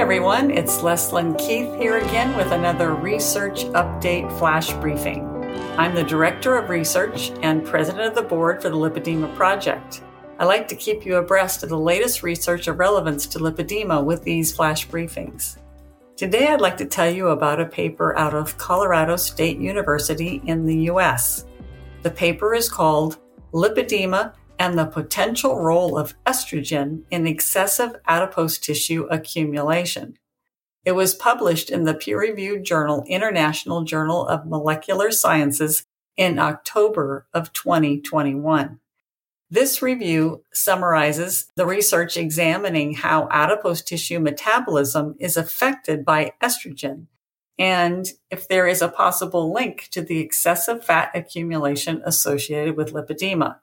everyone. It's Leslyn Keith here again with another Research Update Flash Briefing. I'm the Director of Research and President of the Board for the Lipedema Project. I like to keep you abreast of the latest research of relevance to lipedema with these flash briefings. Today, I'd like to tell you about a paper out of Colorado State University in the US. The paper is called Lipedema and the Potential Role of Estrogen in Excessive Adipose Tissue Accumulation. It was published in the peer reviewed journal International Journal of Molecular Sciences in October of 2021. This review summarizes the research examining how adipose tissue metabolism is affected by estrogen and if there is a possible link to the excessive fat accumulation associated with lipedema.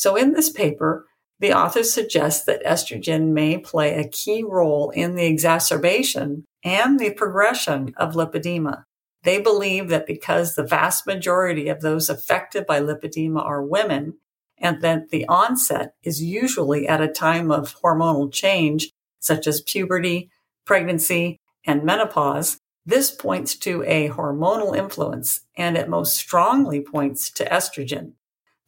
So in this paper, the authors suggest that estrogen may play a key role in the exacerbation and the progression of lipedema. They believe that because the vast majority of those affected by lipedema are women, and that the onset is usually at a time of hormonal change, such as puberty, pregnancy, and menopause, this points to a hormonal influence and it most strongly points to estrogen.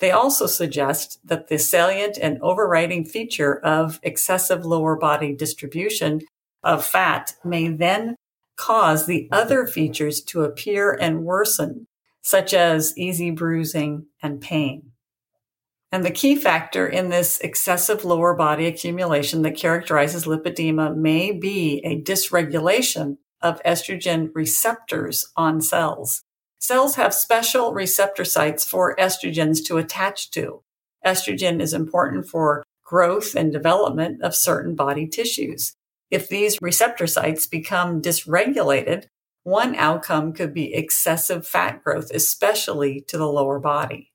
They also suggest that the salient and overriding feature of excessive lower body distribution of fat may then cause the other features to appear and worsen, such as easy bruising and pain. And the key factor in this excessive lower body accumulation that characterizes lipedema may be a dysregulation of estrogen receptors on cells. Cells have special receptor sites for estrogens to attach to. Estrogen is important for growth and development of certain body tissues. If these receptor sites become dysregulated, one outcome could be excessive fat growth, especially to the lower body.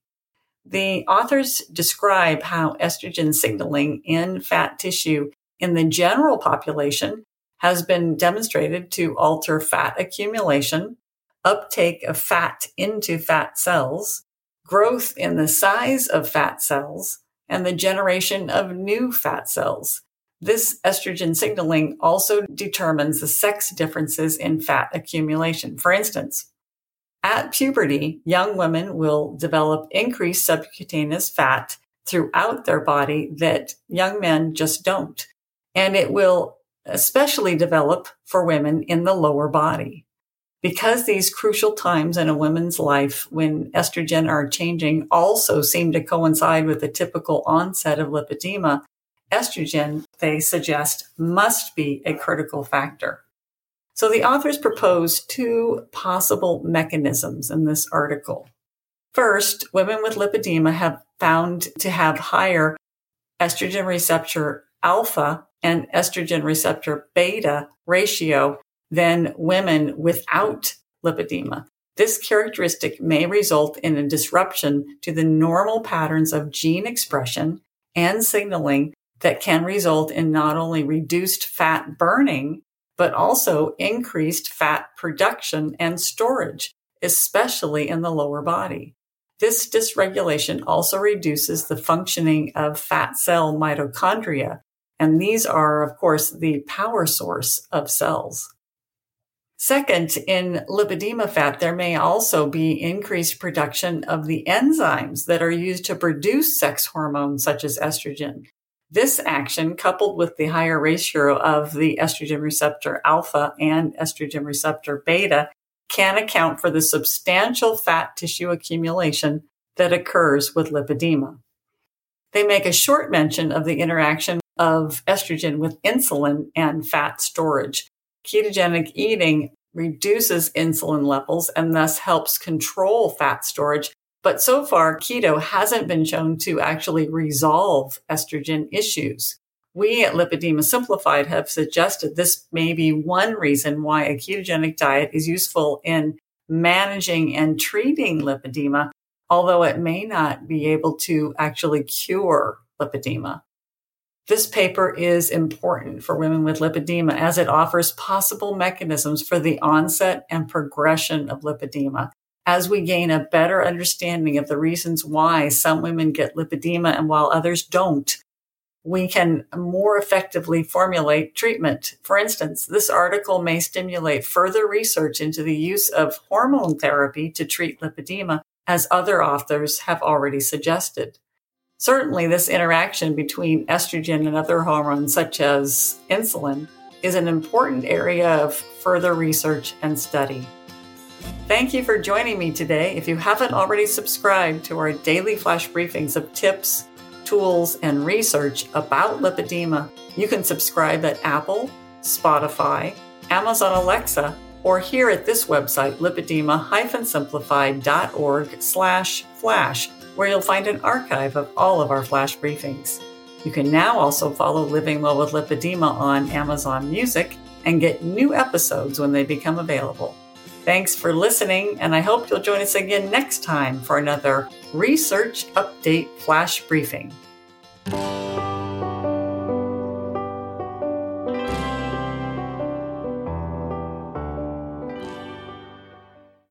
The authors describe how estrogen signaling in fat tissue in the general population has been demonstrated to alter fat accumulation, uptake of fat into fat cells, growth in the size of fat cells, and the generation of new fat cells. This estrogen signaling also determines the sex differences in fat accumulation. For instance, at puberty, young women will develop increased subcutaneous fat throughout their body that young men just don't. And it will especially develop for women in the lower body. Because these crucial times in a woman's life when estrogen are changing also seem to coincide with the typical onset of lipedema, estrogen, they suggest, must be a critical factor. So the authors propose two possible mechanisms in this article. First, women with lipedema have found to have higher estrogen receptor alpha and estrogen receptor beta ratio than women without lipedema. This characteristic may result in a disruption to the normal patterns of gene expression and signaling that can result in not only reduced fat burning, but also increased fat production and storage, especially in the lower body. This dysregulation also reduces the functioning of fat cell mitochondria, and these are, of course, the power source of cells. Second, in lipedema fat, there may also be increased production of the enzymes that are used to produce sex hormones such as estrogen. This action, coupled with the higher ratio of the estrogen receptor alpha and estrogen receptor beta, can account for the substantial fat tissue accumulation that occurs with lipedema. They make a short mention of the interaction of estrogen with insulin and fat storage. Ketogenic eating reduces insulin levels and thus helps control fat storage but so far, keto hasn't been shown to actually resolve estrogen issues. We at Lipedema Simplified have suggested this may be one reason why a ketogenic diet is useful in managing and treating lipedema, although it may not be able to actually cure lipedema. This paper is important for women with lipedema as it offers possible mechanisms for the onset and progression of lipedema as we gain a better understanding of the reasons why some women get lipedema and while others don't, we can more effectively formulate treatment. For instance, this article may stimulate further research into the use of hormone therapy to treat lipedema, as other authors have already suggested. Certainly, this interaction between estrogen and other hormones, such as insulin, is an important area of further research and study. Thank you for joining me today. If you haven't already subscribed to our daily flash briefings of tips, tools, and research about lipedema, you can subscribe at Apple, Spotify, Amazon Alexa, or here at this website, lipedema-simplified.org slash flash, where you'll find an archive of all of our flash briefings. You can now also follow Living Well with Lipedema on Amazon Music and get new episodes when they become available. Thanks for listening, and I hope you'll join us again next time for another Research Update Flash Briefing.